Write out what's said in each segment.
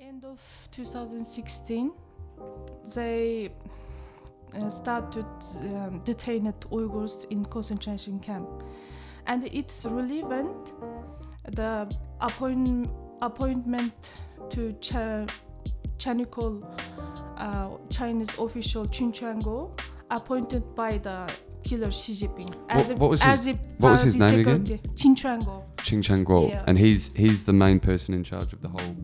End of 2016, they uh, started um, detaining Uyghurs in concentration camp, and it's relevant the appoint, appointment to Cha, Chanikol, uh, Chinese official Chen Quanguo, appointed by the killer Xi Jinping as What- a, what was as his- what was his name again? Chin Chango. Ching Chang Yeah. and he's he's the main person in charge of the whole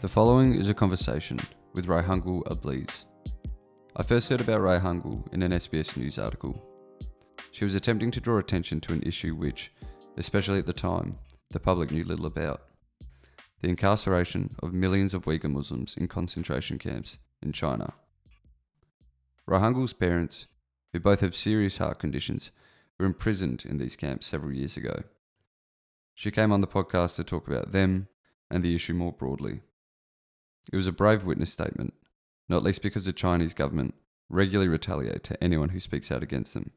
The following is a conversation with Raihangul Abliz. I first heard about Raihangul in an SBS News article. She was attempting to draw attention to an issue which, especially at the time, the public knew little about the incarceration of millions of Uyghur Muslims in concentration camps in China. Rahangul's parents, who both have serious heart conditions, were imprisoned in these camps several years ago. She came on the podcast to talk about them and the issue more broadly. It was a brave witness statement, not least because the Chinese government regularly retaliate to anyone who speaks out against them,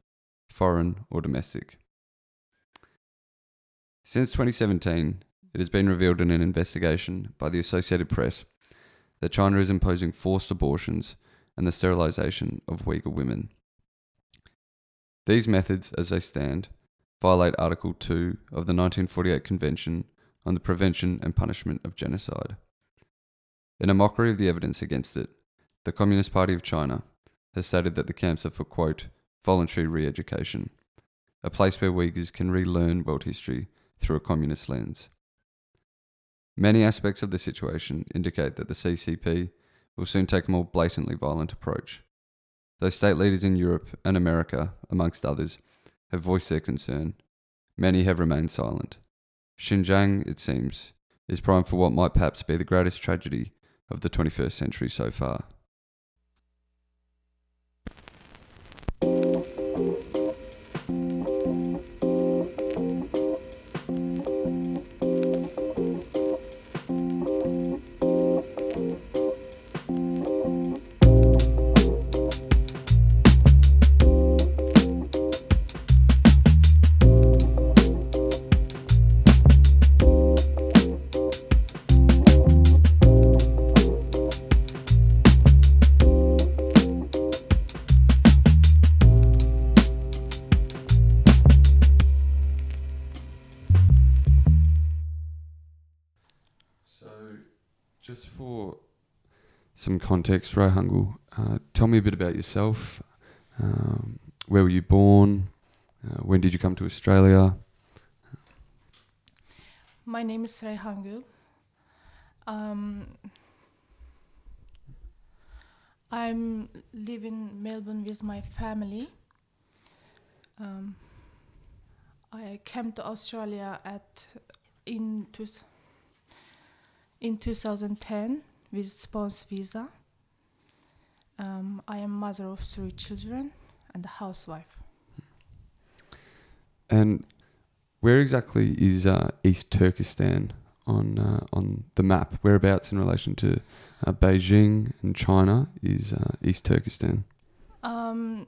foreign or domestic. Since 2017, it has been revealed in an investigation by the Associated Press that China is imposing forced abortions and the sterilization of Uyghur women. These methods, as they stand, violate Article 2 of the 1948 Convention on the Prevention and Punishment of Genocide. In a mockery of the evidence against it, the Communist Party of China has stated that the camps are for, quote, voluntary re education, a place where Uyghurs can relearn world history through a communist lens. Many aspects of the situation indicate that the CCP will soon take a more blatantly violent approach. Though state leaders in Europe and America, amongst others, have voiced their concern, many have remained silent. Xinjiang, it seems, is primed for what might perhaps be the greatest tragedy of the 21st century so far. Some context, Rohangul, uh, tell me a bit about yourself. Um, where were you born? Uh, when did you come to Australia? My name is Ray Hangul. Um, I'm living in Melbourne with my family. Um, I came to Australia at in two, in 2010 with spouse visa. Um, I am mother of three children and a housewife. And where exactly is uh, East Turkestan on uh, on the map? Whereabouts in relation to uh, Beijing and China is uh, East Turkestan? Um,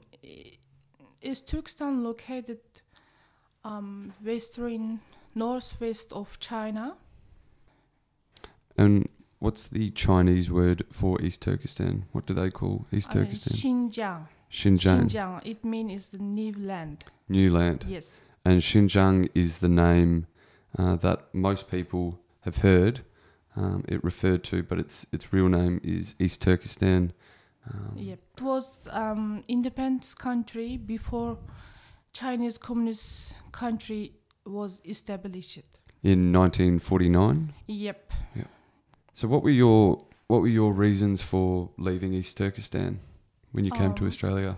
is Turkestan located um, western northwest of China? And what's the Chinese word for East Turkestan? What do they call East Uh, Turkestan? Xinjiang. Xinjiang, Xinjiang. It means the new land. new land. Yes. And Xinjiang is the name uh, that most people have heard um, it referred to, but its its real name is East Turkestan. Um, Yep. It was um, independent country before Chinese communist country was established. In 1949. Yep. So, what were your what were your reasons for leaving East Turkestan when you came to Um, Australia?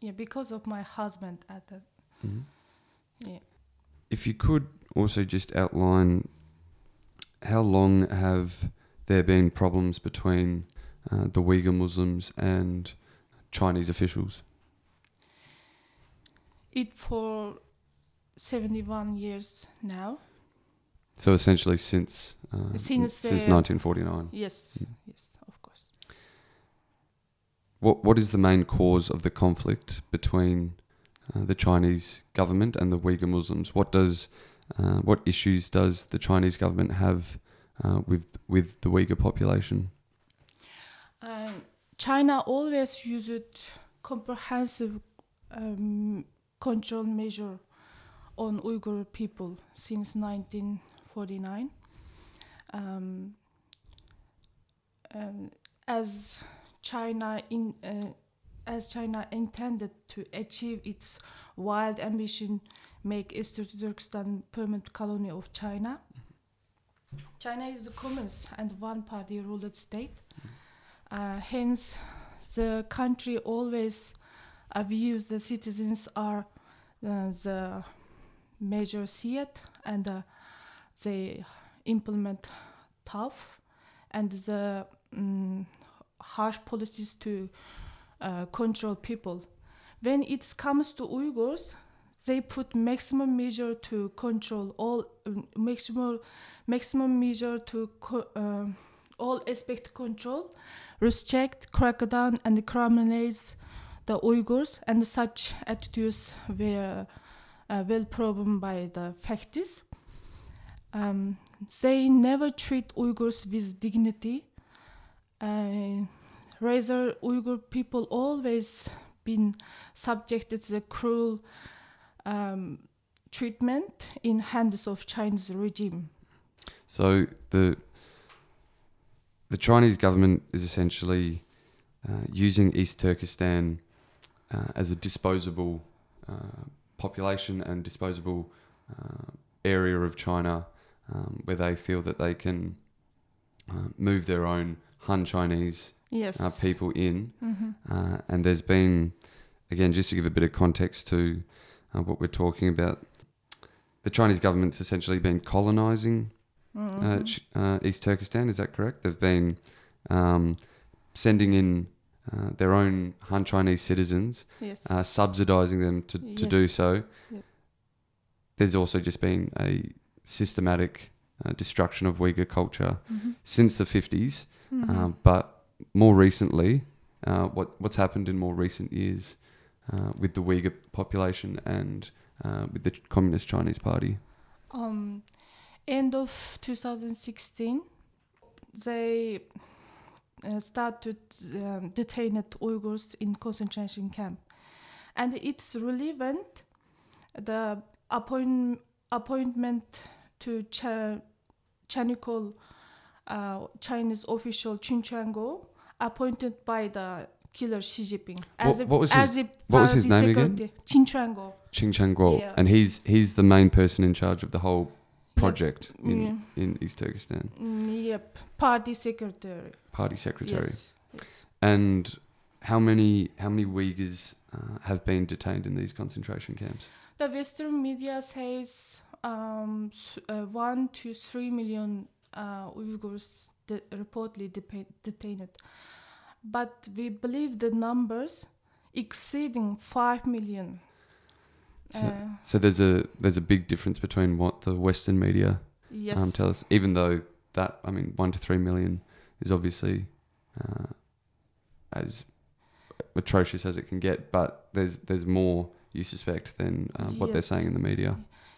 Yeah, because of my husband at that. Mhm. Yeah. If you could also just outline how long have there been problems between uh, the Uyghur Muslims and Chinese officials? It for 71 years now. So essentially, since uh, Since, since uh, 1949. Yes, Mm. yes, of course. What what is the main cause of the conflict between uh, the Chinese government and the Uyghur Muslims? What does uh, what issues does the Chinese government have uh, with with the Uyghur population? Um, China always used comprehensive um, control measure on Uyghur people since 1949. Um, um, as China in uh, as China intended to achieve its wild ambition, make East Turkestan permanent colony of China. China is the communist and one-party ruled state. Uh, hence, the country always views the citizens are uh, the major seat and they implement tough and the mm harsh policies to uh, control people. When it comes to Uyghurs, they put maximum measure to control all um, maximum maximum measure to co- uh, all aspect control, restrict, crack down, and criminalize the Uyghurs, and such attitudes were uh, well proven by the facts. Um, they never treat Uyghurs with dignity. Uh, rather, Uyghur people always been subjected to cruel um, treatment in hands of Chinese regime. So the the Chinese government is essentially uh, using East Turkestan uh, as a disposable uh, population and disposable uh, area of China, um, where they feel that they can uh, move their own Han Chinese Yes. uh, people in. Mhm. Uh, and there's been, again, just to give a bit of context to uh, what we're talking about, the Chinese government's essentially been colonizing uh, Mhm. Ch- uh, East Turkestan. Is that correct? They've been um, sending in uh, their own Han Chinese citizens, yes. uh, subsidizing them to, to do so. Yep. There's also just been a systematic uh, destruction of Uyghur culture Mhm. since the 50s. Mhm. Um, but more recently, uh, what what's happened in more recent years uh, with the Uyghur population and uh, with the Communist Chinese Party? um, end of 2016, they uh, started um, detaining Uyghurs in concentration camp, and it's relevant the appoint, appointment to Chanikol, uh, Chinese official Chen Quanguo, appointed by the killer Xi Jinping as What- a, what was as his- a what was his name again? secretary. Qin Ching Yeah. and he's he's the main person in charge of the whole project Yeah. in, in East Turkestan, Mm, Yep, party secretary. party secretary. Yes, yes. And how many how many Uyghurs uh, have been detained in these concentration camps? The Western media says um, uh, one to three million uh, Uyghurs de- reportedly depa- detained, but we believe the numbers exceeding five million. So, Uh, so there's a there's a big difference between what the Western media yes. um, tell us, even though that I mean one to three million is obviously uh, as atrocious as it can get, but there's there's more you suspect than um, what they're saying in the media.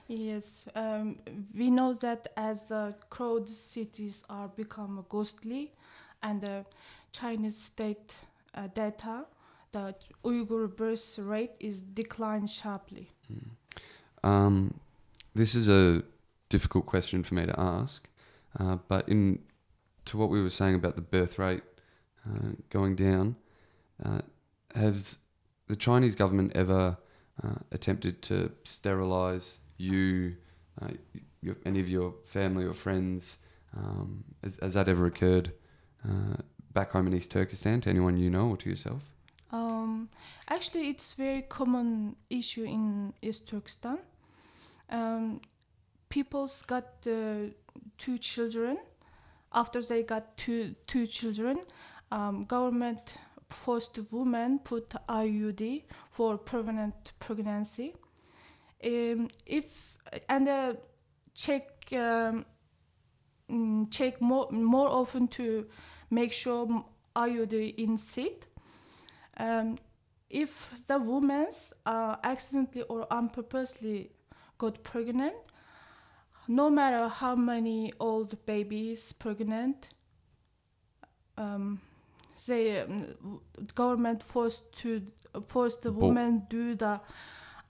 Yes, um, we know that as the crowd cities are become ghostly, and the Chinese state uh, data, the Uyghur birth rate is declined sharply. Um, this is a difficult question for me to ask, uh, but in to what we were saying about the birth rate uh, going down, uh, has the Chinese government ever uh, attempted to sterilize you, uh, your, any of your family or friends? Um, has, has that ever occurred uh, back home in East Turkestan to anyone you know or to yourself? Um, actually, it's very common issue in East Turkestan. Um, people's got uh, two children. After they got two two children, um, government forced women put IUD for permanent pregnancy. Um, if and uh, check um, mm, check more more often to make sure IUD in seat. Um, if the woman's uh, accidentally or unpurposely got pregnant, no matter how many old babies pregnant, um, they um, government forced to force the woman do the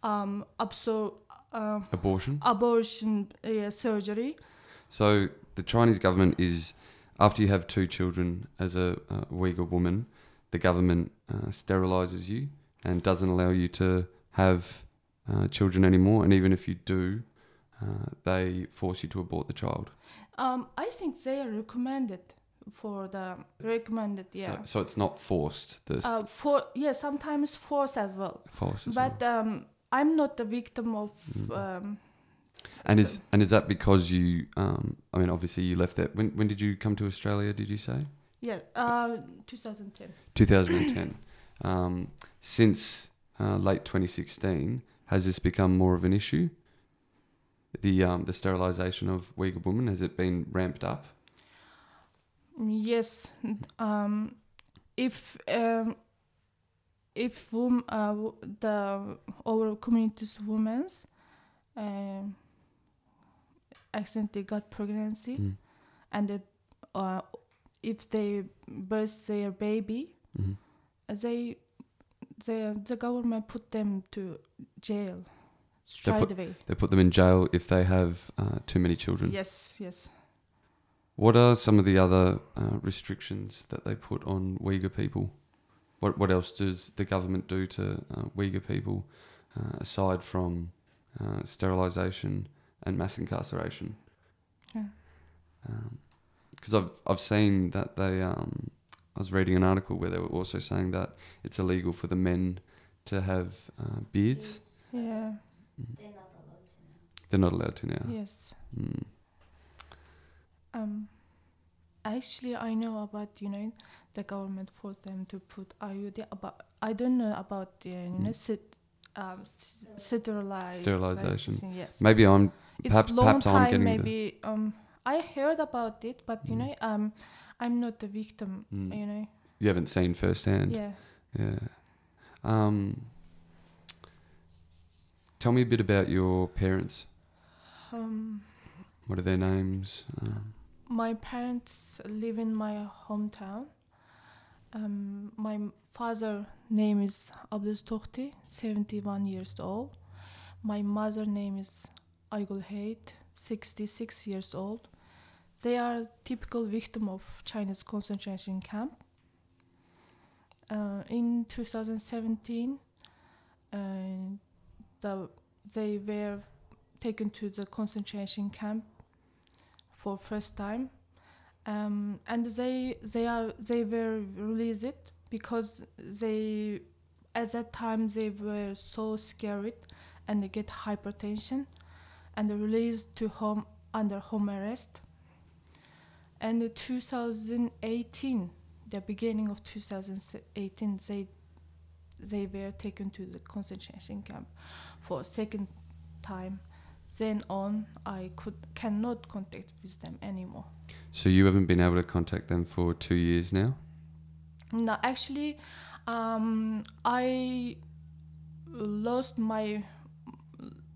um, absor- uh, Abortion. abortion uh, surgery. So the Chinese government is, after you have two children as a uh, Uyghur woman, the government uh, sterilizes you and doesn't allow you to have uh, children anymore. And even if you do, uh, they force you to abort the child. Um, I think they are recommended for the recommended yeah. So, so it's not forced. The uh, for yeah, sometimes force as well. force. as But well. um, I'm not the victim of. Mm. Um, and so- is and is that because you? Um, I mean, obviously you left that When when did you come to Australia? Did you say? yeah, uh, 2010. 2010. um, since uh, late 2016, has this become more of an issue? The um, the sterilisation of Uyghur women has it been ramped up? Yes, um, if um, if wom- uh, the our community's women's um, accidentally got pregnancy Mm. and the, uh, if they birth their baby, Mhm. they the the government put them to jail They straight put- away. They put them in jail if they have uh, too many children. Yes, yes. What are some of the other uh, restrictions that they put on Uyghur people? What what else does the government do to uh, Uyghur people uh, aside from uh, sterilisation and mass incarceration? Yeah. Because I've I've seen that they um, I was reading an article where they were also saying that it's illegal for the men to have uh, beards. Yeah. Mm. They're not allowed to now. They're not allowed to now. Yes. Mm. Um, actually, I know about you know the government forced them to put IUD. About I don't know about the you know Mm. sit, um, s- sterilization. Yes. Maybe I'm it's perhaps- long perhaps I'm time. getting the- maybe um, I heard about it, but you Mm. know um, I'm not the victim. Mm. You know. you haven't seen firsthand. Yeah. Yeah. Um, tell me a bit about your parents. Um, What are their names? Um, my parents live in my hometown. Um, my father name is Abdus Tohti, 71 years old. My mother name is Aygul Hait, 66 years old. They are typical victim of Chinese concentration camp. Uh, in 2017, uh, the, they were taken to the concentration camp for first time. Um, and they they are they were released because they at that time they were so scared and they get hypertension and released to home under home arrest. And in 2018 the beginning of 2018 they they were taken to the concentration camp for second time then on i could cannot contact with them anymore. So you haven't been able to contact them for two years now. no actually um, i lost my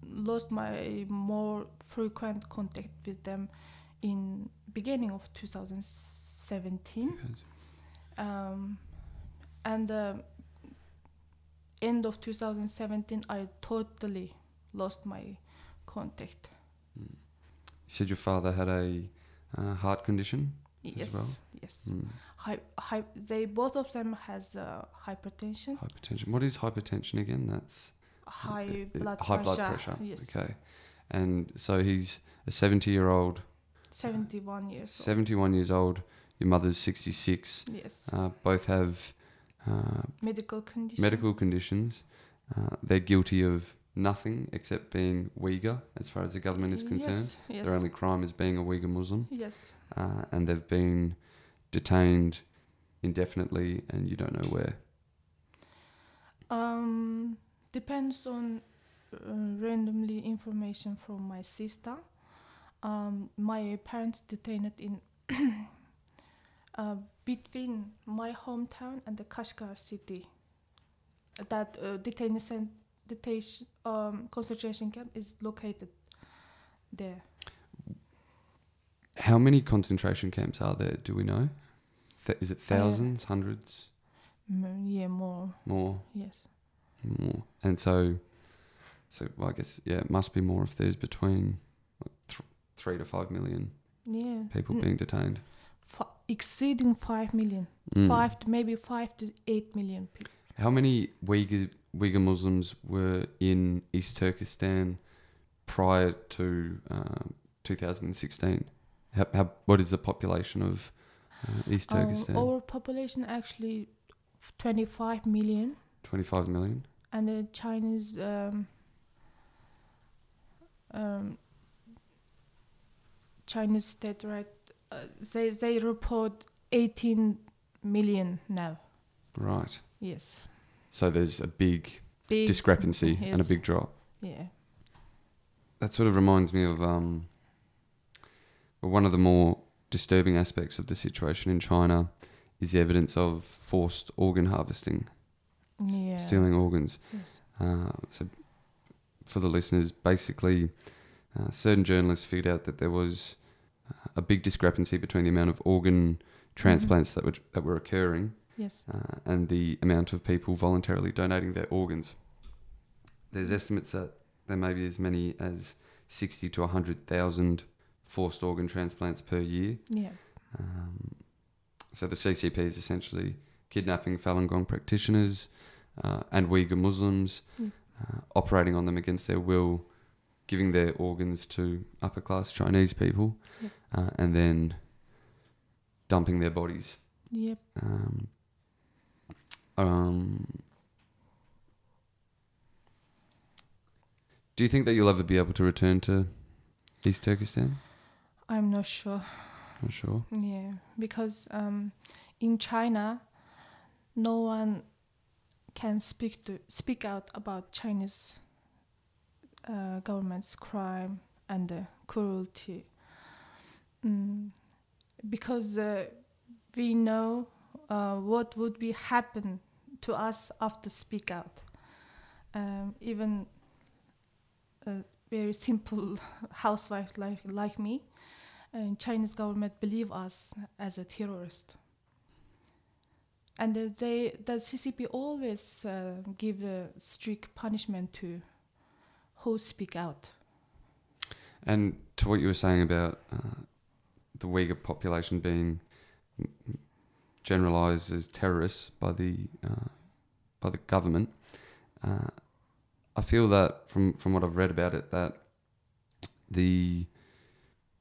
lost my more frequent contact with them in beginning of 2017 um, and uh, end of 2017 i totally lost my contact You said your father had a uh, heart condition. yes well? yes Mm. Hy- hy- they both of them has uh, hypertension Hypertension. What is hypertension again? That's high uh, blood high pressure blood pressure. yes Okay. And so he's a 70 year old, 71 years old 71 years old. Your mother's 66. yes Uh, both have uh, medical condition medical conditions. Uh, they're guilty of nothing except being Uyghur, as far as the government is concerned. yes yes. Their only crime is being a Uyghur Muslim, yes. Uh, and they've been detained indefinitely, and you don't know where. um depends on uh, randomly information from my sister. Um my parents detained in uh, between my hometown and the kashgar city. That uh, detention, detention um, concentration camp is located there. How many concentration camps are there? Do we know? Th- is it Uh, thousands, hundreds, Mm, yeah, more. more, Yes. more? And so, so well, I guess yeah, it must be more if there's between what, th- three to five million Yeah. people Mm, being detained. fi- exceeding five million. Mm. Five to maybe five to eight million people. How many Uyghur, Uyghur Muslims were in East Turkestan prior to um, 2016? How, how, what is the population of uh, East Our, Turkestan? our population actually 25 million, 25 million? and the Chinese um, um, Chinese state right uh, they they report 18 million now. Right. Yes, So there's a big big discrepancy and a big drop. yeah. That sort of reminds me of um, well, one of the more disturbing aspects of the situation in China is the evidence of forced organ harvesting, Yeah. stealing organs. Yes. Uh, so, for the listeners, basically, uh, certain journalists figured out that there was uh, a big discrepancy between the amount of organ transplants that were that were occurring Yes. uh, and the amount of people voluntarily donating their organs. There's estimates that there may be as many as 60 to 100,000 forced organ transplants per year. Yeah. Um, so the CCP is essentially kidnapping Falun Gong practitioners uh, and Uyghur Muslims, Mm. uh, operating on them against their will, giving their organs to upper class Chinese people, Yep. uh, and then dumping their bodies. Yep. Um, um, do you think that you'll ever be able to return to East Turkestan? I'm not sure. Not sure. Yeah, because um, in China, no one can speak to speak out about Chinese uh, government's crime and uh, cruelty. Mm, because uh, we know uh, what would be happen to us after speak out. Um, even a very simple housewife like like me, and Chinese government believe us as a terrorist. And uh, they, the CCP always uh, give a strict punishment to who speak out. And to what you were saying about uh, the Uyghur population being generalised as terrorists by the uh, by the government, uh, I feel that from from what I've read about it that the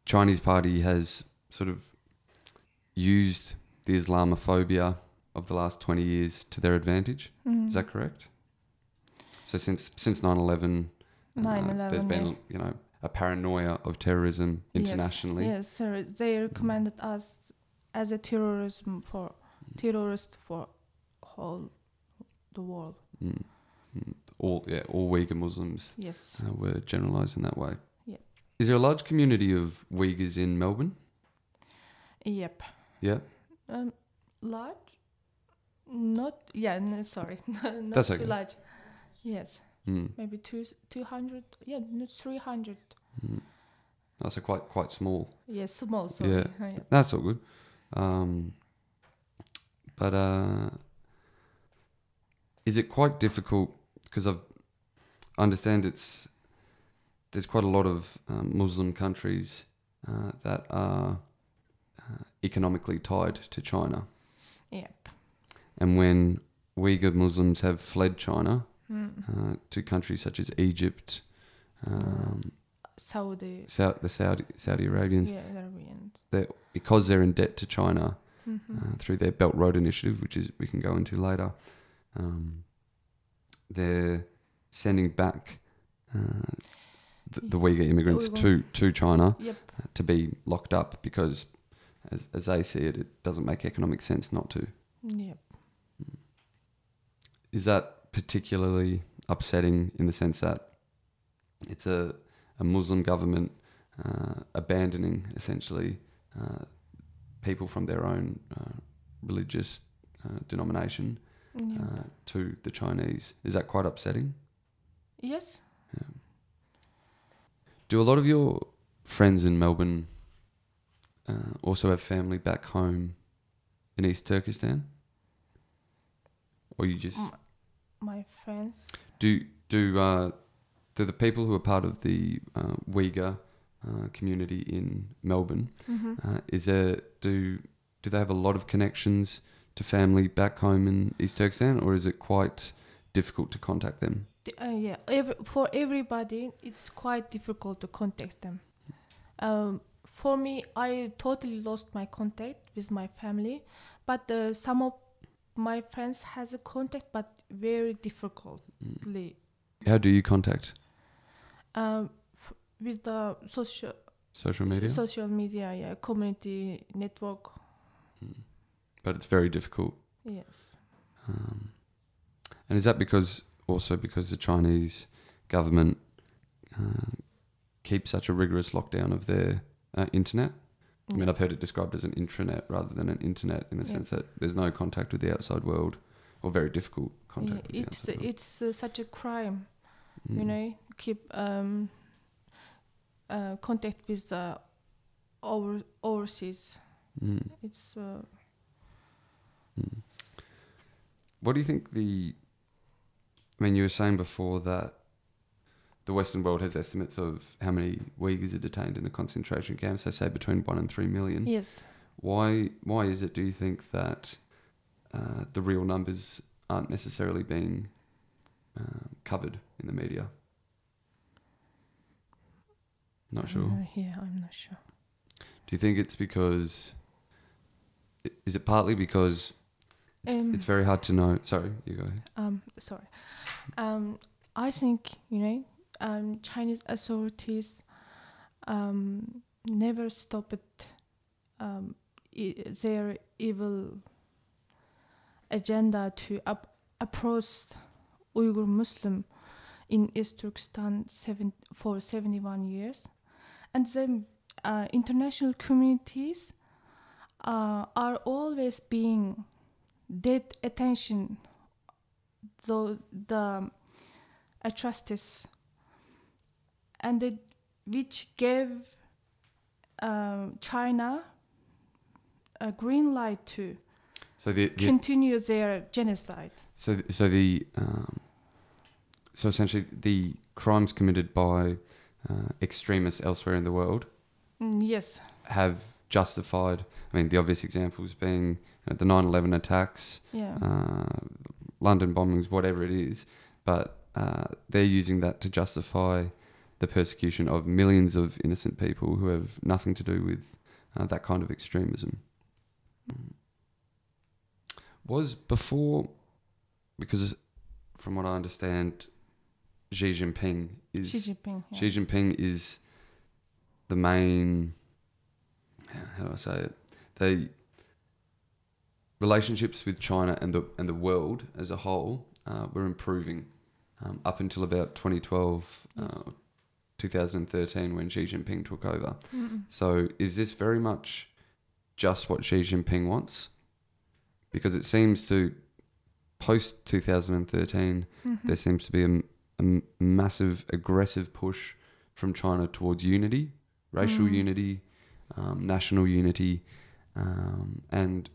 Chinese party has sort of used the Islamophobia of the last 20 years to their advantage. Is that correct? So since since 9/11 uh, 9/11, there's been yeah. you know a paranoia of terrorism internationally. Yes, yes sir. They recommended us as a terrorism for terrorist for whole the world. Mm. All yeah, all Uyghur Muslims Yes. uh, were generalised in that way. Yeah. Is there a large community of Uyghurs in Melbourne? Yep. Yeah. Um, large? Not yeah. No, sorry, not That's too okay. large. Yes, Mm. maybe two two hundred. Yeah, no, three hundred. Mm. That's a quite quite small. Yes, small. Sorry. Yeah. Yeah. That's all good. Um, but uh, is it quite difficult? Because I understand it's there's quite a lot of um, Muslim countries uh, that are uh, economically tied to China, Yep. and when Uyghur Muslims have fled China Mm. uh, to countries such as Egypt, um, Saudi. Sau- the Saudi Saudi Arabians, Yeah, Arabians. they're, because they're in debt to China, Mhm. uh, through their Belt Road Initiative, which is we can go into later. Um, they're sending back uh, the, the Uyghur immigrants to to China Yep. uh, to be locked up because, as as they see it, it doesn't make economic sense not to. Yep. Is that particularly upsetting in the sense that it's a a Muslim government uh, abandoning essentially uh, people from their own uh, religious uh, denomination Yeah. uh, to the Chinese. Is that quite upsetting? yes. Do a lot of your friends in Melbourne uh, also have family back home in East Turkestan? Or you just M- my friends. do do uh, do the people who are part of the uh, Uyghur uh, community in Melbourne? Mm-hmm. Uh, is there do do they have a lot of connections to family back home in East Turkestan, or is it quite difficult to contact them? Uh, yeah, every, for everybody, it's quite difficult to contact them. Um, for me, I totally lost my contact with my family, but uh, some of my friends has a contact, but very difficultly How do you contact um, with the social social media? social media, yeah, community network. Mm. But it's very difficult. Yes. Um, and is that because also because the Chinese government uh, keeps such a rigorous lockdown of their uh, internet? I mean, I've heard it described as an intranet rather than an internet in the Yeah. sense that there's no contact with the outside world or very difficult Yeah, contact. with the it's it's uh, such a crime. you Mm. know keep um uh, contact with the over overseas Mm. it's uh, Mm. What do you think the? I mean, you were saying before that the Western world has estimates of how many Uyghurs are detained in the concentration camps. They say between one and three million. yes Why? Why is it? Do you think that uh, the real numbers aren't necessarily being uh, covered in the media? Not sure. Uh, yeah i'm not sure Do you think it's because? Is it partly because it's, Um, it's very hard to know? Sorry, you go. um sorry um i think you know um chinese authorities um never stopped um i- their evil agenda to up, approach uyghur muslim in east turkestan seven, for 71 years and the uh, international communities uh, are always being dead attention those the atrocities and it, which gave uh, China a green light to So the, the continue their genocide. so th- so the um, so essentially the crimes committed by uh, extremists elsewhere in the world Mm, yes, have justified. I mean, the obvious examples being you know, the 9/11 attacks, yeah, uh, London bombings, whatever it is, but uh, they're using that to justify the persecution of millions of innocent people who have nothing to do with uh, that kind of extremism. Was before, because from what I understand, Xi Jinping is Xi Jinping. Yeah. Xi Jinping is the main. How do I say it? The relationships with China and the and the world as a whole uh, were improving um, up until about 2012, Yes. uh, 2013, when Xi Jinping took over. Mm-mm. So, is this very much just what Xi Jinping wants? Because it seems to post 2013 Mhm. there seems to be a, a m- massive aggressive push from China towards unity, racial Mm. unity, um, national unity, um, and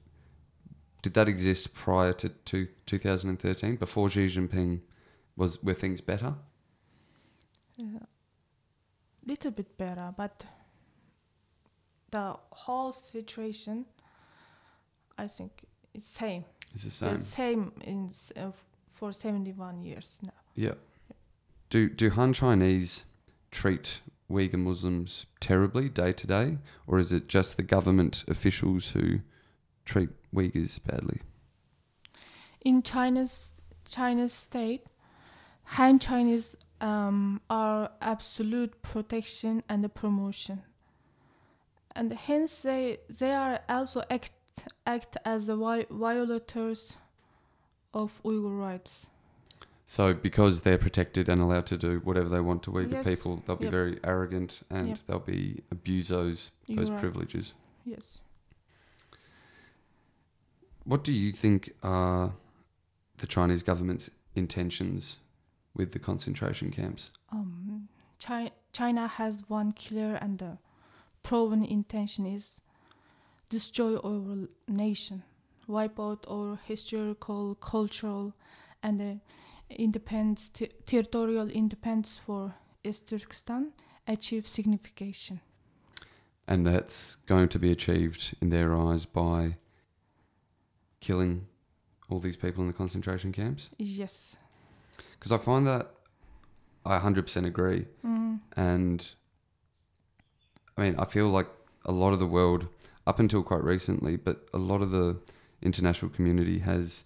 did that exist prior to, to 2013 before Xi Jinping was were things better? Yeah. little bit better, but the whole situation, I think, it's the same. It's the same. The same in uh, for seventy one years now. Yeah. Do do Han Chinese treat Uyghur Muslims terribly day to day, or is it just the government officials who treat Uyghurs badly? In China's China's state, Han Chinese um, are absolute protection and promotion, and hence they they are also act act as the vi- violators of Uyghur rights. So, because they're protected and allowed to do whatever they want to Uyghur Yes. people, they'll be Yep. very arrogant and Yep. they'll be abuse those You're those right. privileges. Yes. What do you think are the Chinese government's intentions with the concentration camps? Um, Chi- China has one clear and uh, proven intention is destroy our nation, wipe out our historical, cultural, and uh, independence, te- territorial independence for East Turkestan, achieve sinicization. And that's going to be achieved in their eyes by killing all these people in the concentration camps? Yes. Because I find that I 100% agree. Mm. And I mean, I feel like a lot of the world, up until quite recently, but a lot of the international community has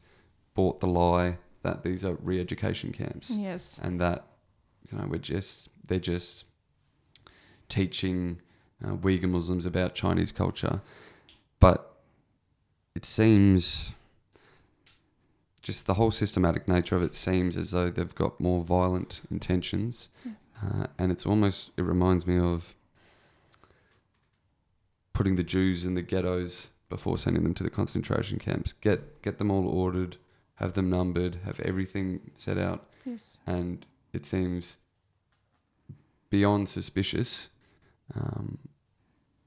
bought the lie that these are re education camps Yes. and that, you know, we're just, they're just teaching uh, Uyghur Muslims about Chinese culture. But it seems, just the whole systematic nature of it seems as though they've got more violent intentions. Mm. Uh, and it's almost, it reminds me of putting the Jews in the ghettos before sending them to the concentration camps. Get, get them all ordered, have them numbered, have everything set out Yes. and it seems beyond suspicious um,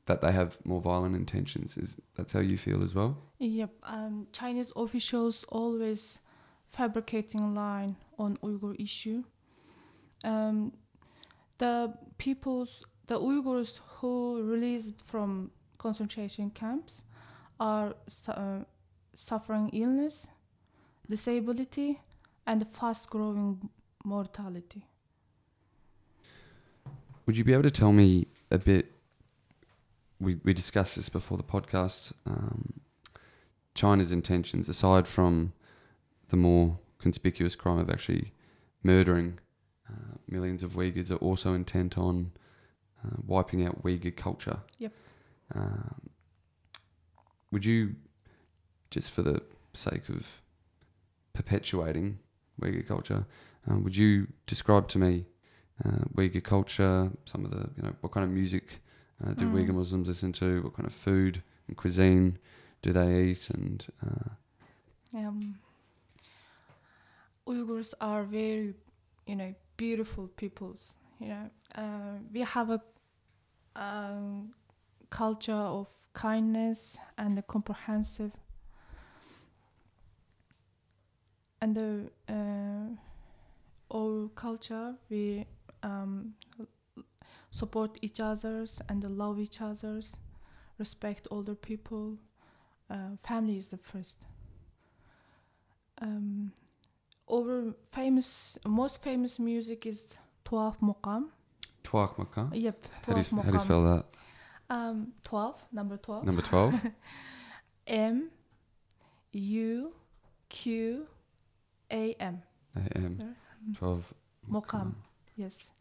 that they have more violent intentions. Is that's how you feel as well? Yep. Um, Chinese officials always fabricating line on Uyghur issue. Um, the peoples, the Uyghurs who released from concentration camps, are su- uh, suffering illness, disability, and fast-growing mortality. Would you be able to tell me a bit? We we discussed this before the podcast. Um, China's intentions, aside from the more conspicuous crime of actually murdering uh, millions of Uyghurs, are also intent on uh, wiping out Uyghur culture. Yep. Um, would you, just for the sake of perpetuating Uyghur culture, um, would you describe to me uh, Uyghur culture, some of the, you know, what kind of music uh, do Mm. Uyghur Muslims listen to, what kind of food and cuisine do they eat, and uh, Um, Uyghurs are very, you know, beautiful peoples. You know, uh, we have a um, culture of kindness and a comprehensive, and the uh, our culture we um, support each others and love each others, respect older people. Uh, family is the first um, our famous, most famous music is Tuaf Mokam. Tuak Maka? Yep, How do, you, how do you spell that? Um, 12, number 12. Number 12? M U Q A M. AM. 12. Muqam. Yes.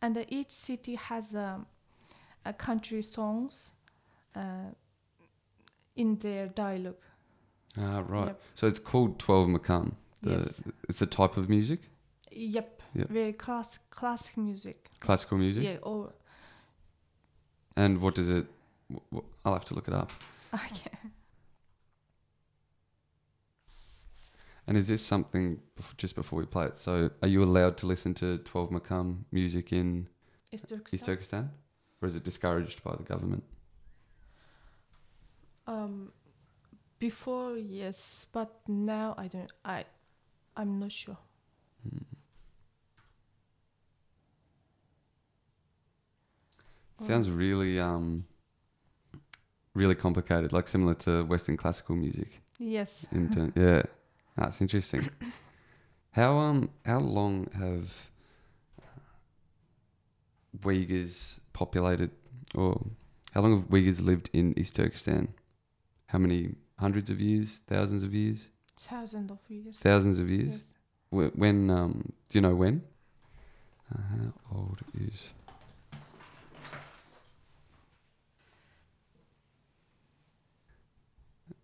And uh, each city has um, a country songs uh, in their dialogue. Ah, right. Yep. So it's called 12 Makam. Yes. It's a type of music, Yep. Yep. Very class, classic music. classical music. Yeah. Or And what does it? I'll have to look it up. okay. And is this something just before we play it? So, are you allowed to listen to 12 Makam music in East East Turkestan. Turkestan? Or is it discouraged by the government? Um, before yes, but now I don't. I, I'm not sure. Hmm. Sounds really, um, really complicated, like similar to Western classical music. Yes. In ter- yeah, that's interesting. How um how long have uh, Uyghurs populated, or how long have Uyghurs lived in East Turkestan? How many hundreds of years, thousands of years, Thousands of years. thousands of years? Yes. When um do you know when? Uh, how old is?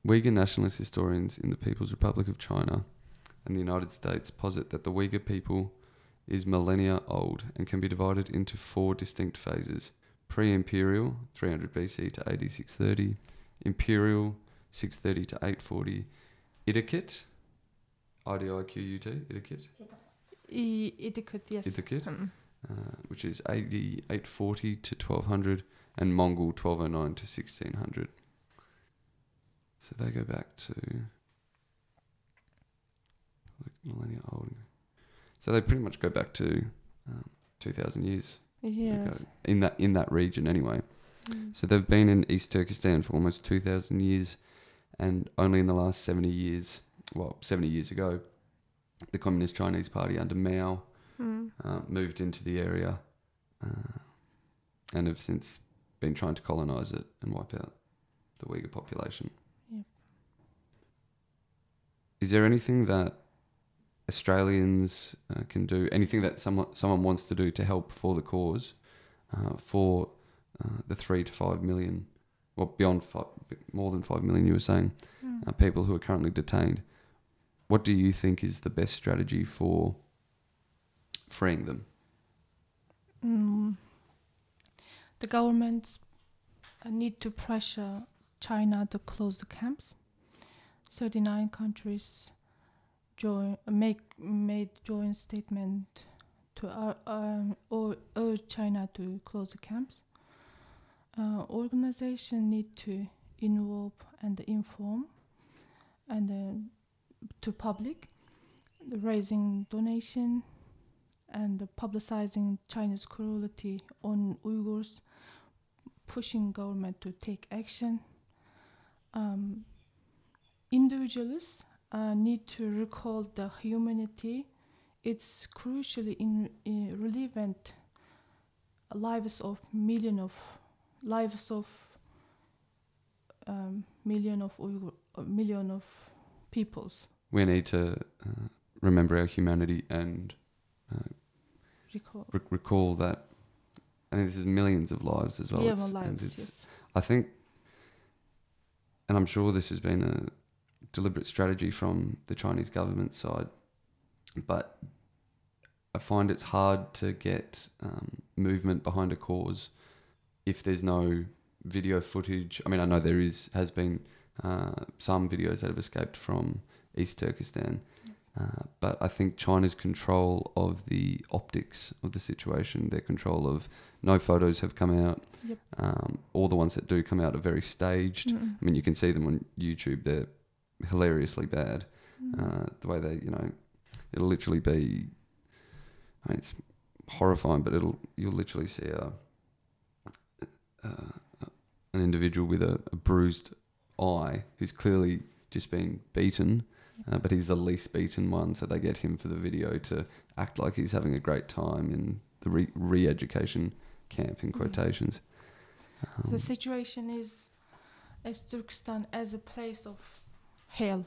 Uyghur nationalist historians in the People's Republic of China and the United States posit that the Uyghur people is millennia old and can be divided into four distinct phases. Pre imperial, 300 BC to AD 630, imperial, 630 to 840, Idakit, IDIQUT, Idikit, I, Idikut, yes. Idikit, Mm. uh, which is 8840 to 1200, and Mongol 1209 to 1600. So they go back to like millennia old. So they pretty much go back to um, 2000 years Yes. ago in that in that region anyway. Mm. So they've been in East Turkestan for almost 2,000 years, and only in the last 70 years, well, 70 years ago, the Communist Chinese Party under Mao Mm. uh, moved into the area uh, and have since been trying to colonize it and wipe out the Uyghur population. Is there anything that Australians uh, can do, anything that someone, someone wants to do to help for the cause, uh, for uh, the three to five million, well, beyond five, more than five million, you were saying, Mm. uh, people who are currently detained? What do you think is the best strategy for freeing them? Mm. The governments uh, need to pressure China to close the camps. 39 countries join, make, made joint statement to uh, um, or urge China to close the camps. Uh, organization need to involve and inform and uh, to public, raising donation and publicizing China's cruelty on Uyghurs, pushing government to take action. Um, individuals uh, need to recall the humanity. It's crucially in, in relevant lives of million of lives of um, million of Uyghur, uh, million of peoples. We need to uh, remember our humanity and uh, Recall. re- recall that. I mean, this is millions of lives as well. yeah, It's- well, and lives. Yes. I think, and I'm sure this has been a deliberate strategy from the Chinese government side, but I find it's hard to get um, movement behind a cause if there's no video footage. I mean, I know there is has been uh, some videos that have escaped from East Turkestan, uh, but I think China's control of the optics of the situation, their control of no photos have come out. Yep. Um, all the ones that do come out are very staged. Mm-mm. I mean, you can see them on YouTube. They're hilariously bad. Mm. Uh, the way they, you know, it'll literally be. I mean, it's horrifying, but it'll you'll literally see a, uh, an individual with a, a bruised eye who's clearly just been beaten, uh, but he's the least beaten one, so they get him for the video to act like he's having a great time in the re- re-education camp in Yeah. quotations. Um, the situation is East Turkestan as a place of hell.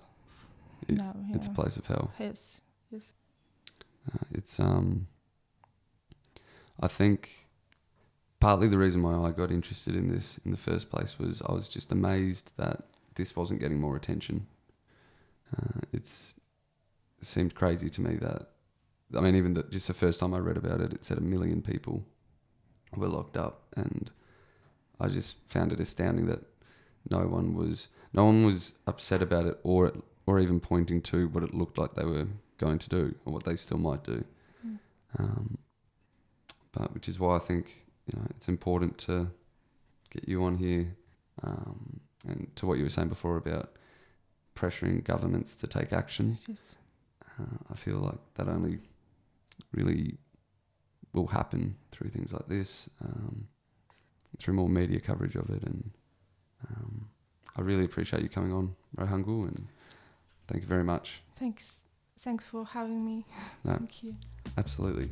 it's, it's a place of hell. Yes. Yes. Uh, it's um. I think partly the reason why I got interested in this in the first place was I was just amazed that this wasn't getting more attention. Uh, it's it seemed crazy to me that I mean even the, just the first time I read about it, it said a million people were locked up, and I just found it astounding that no one was no one was upset about it or or even pointing to what it looked like they were going to do or what they still might do. Mm. Um, but which is why I think you know it's important to get you on here, um, and to what you were saying before about pressuring governments to take action. Yes. Uh, I feel like that only really will happen through things like this, um, through more media coverage of it, and um, I really appreciate you coming on, Rohangul, and thank you very much. Thanks. Thanks for having me. No. Thank you. Absolutely.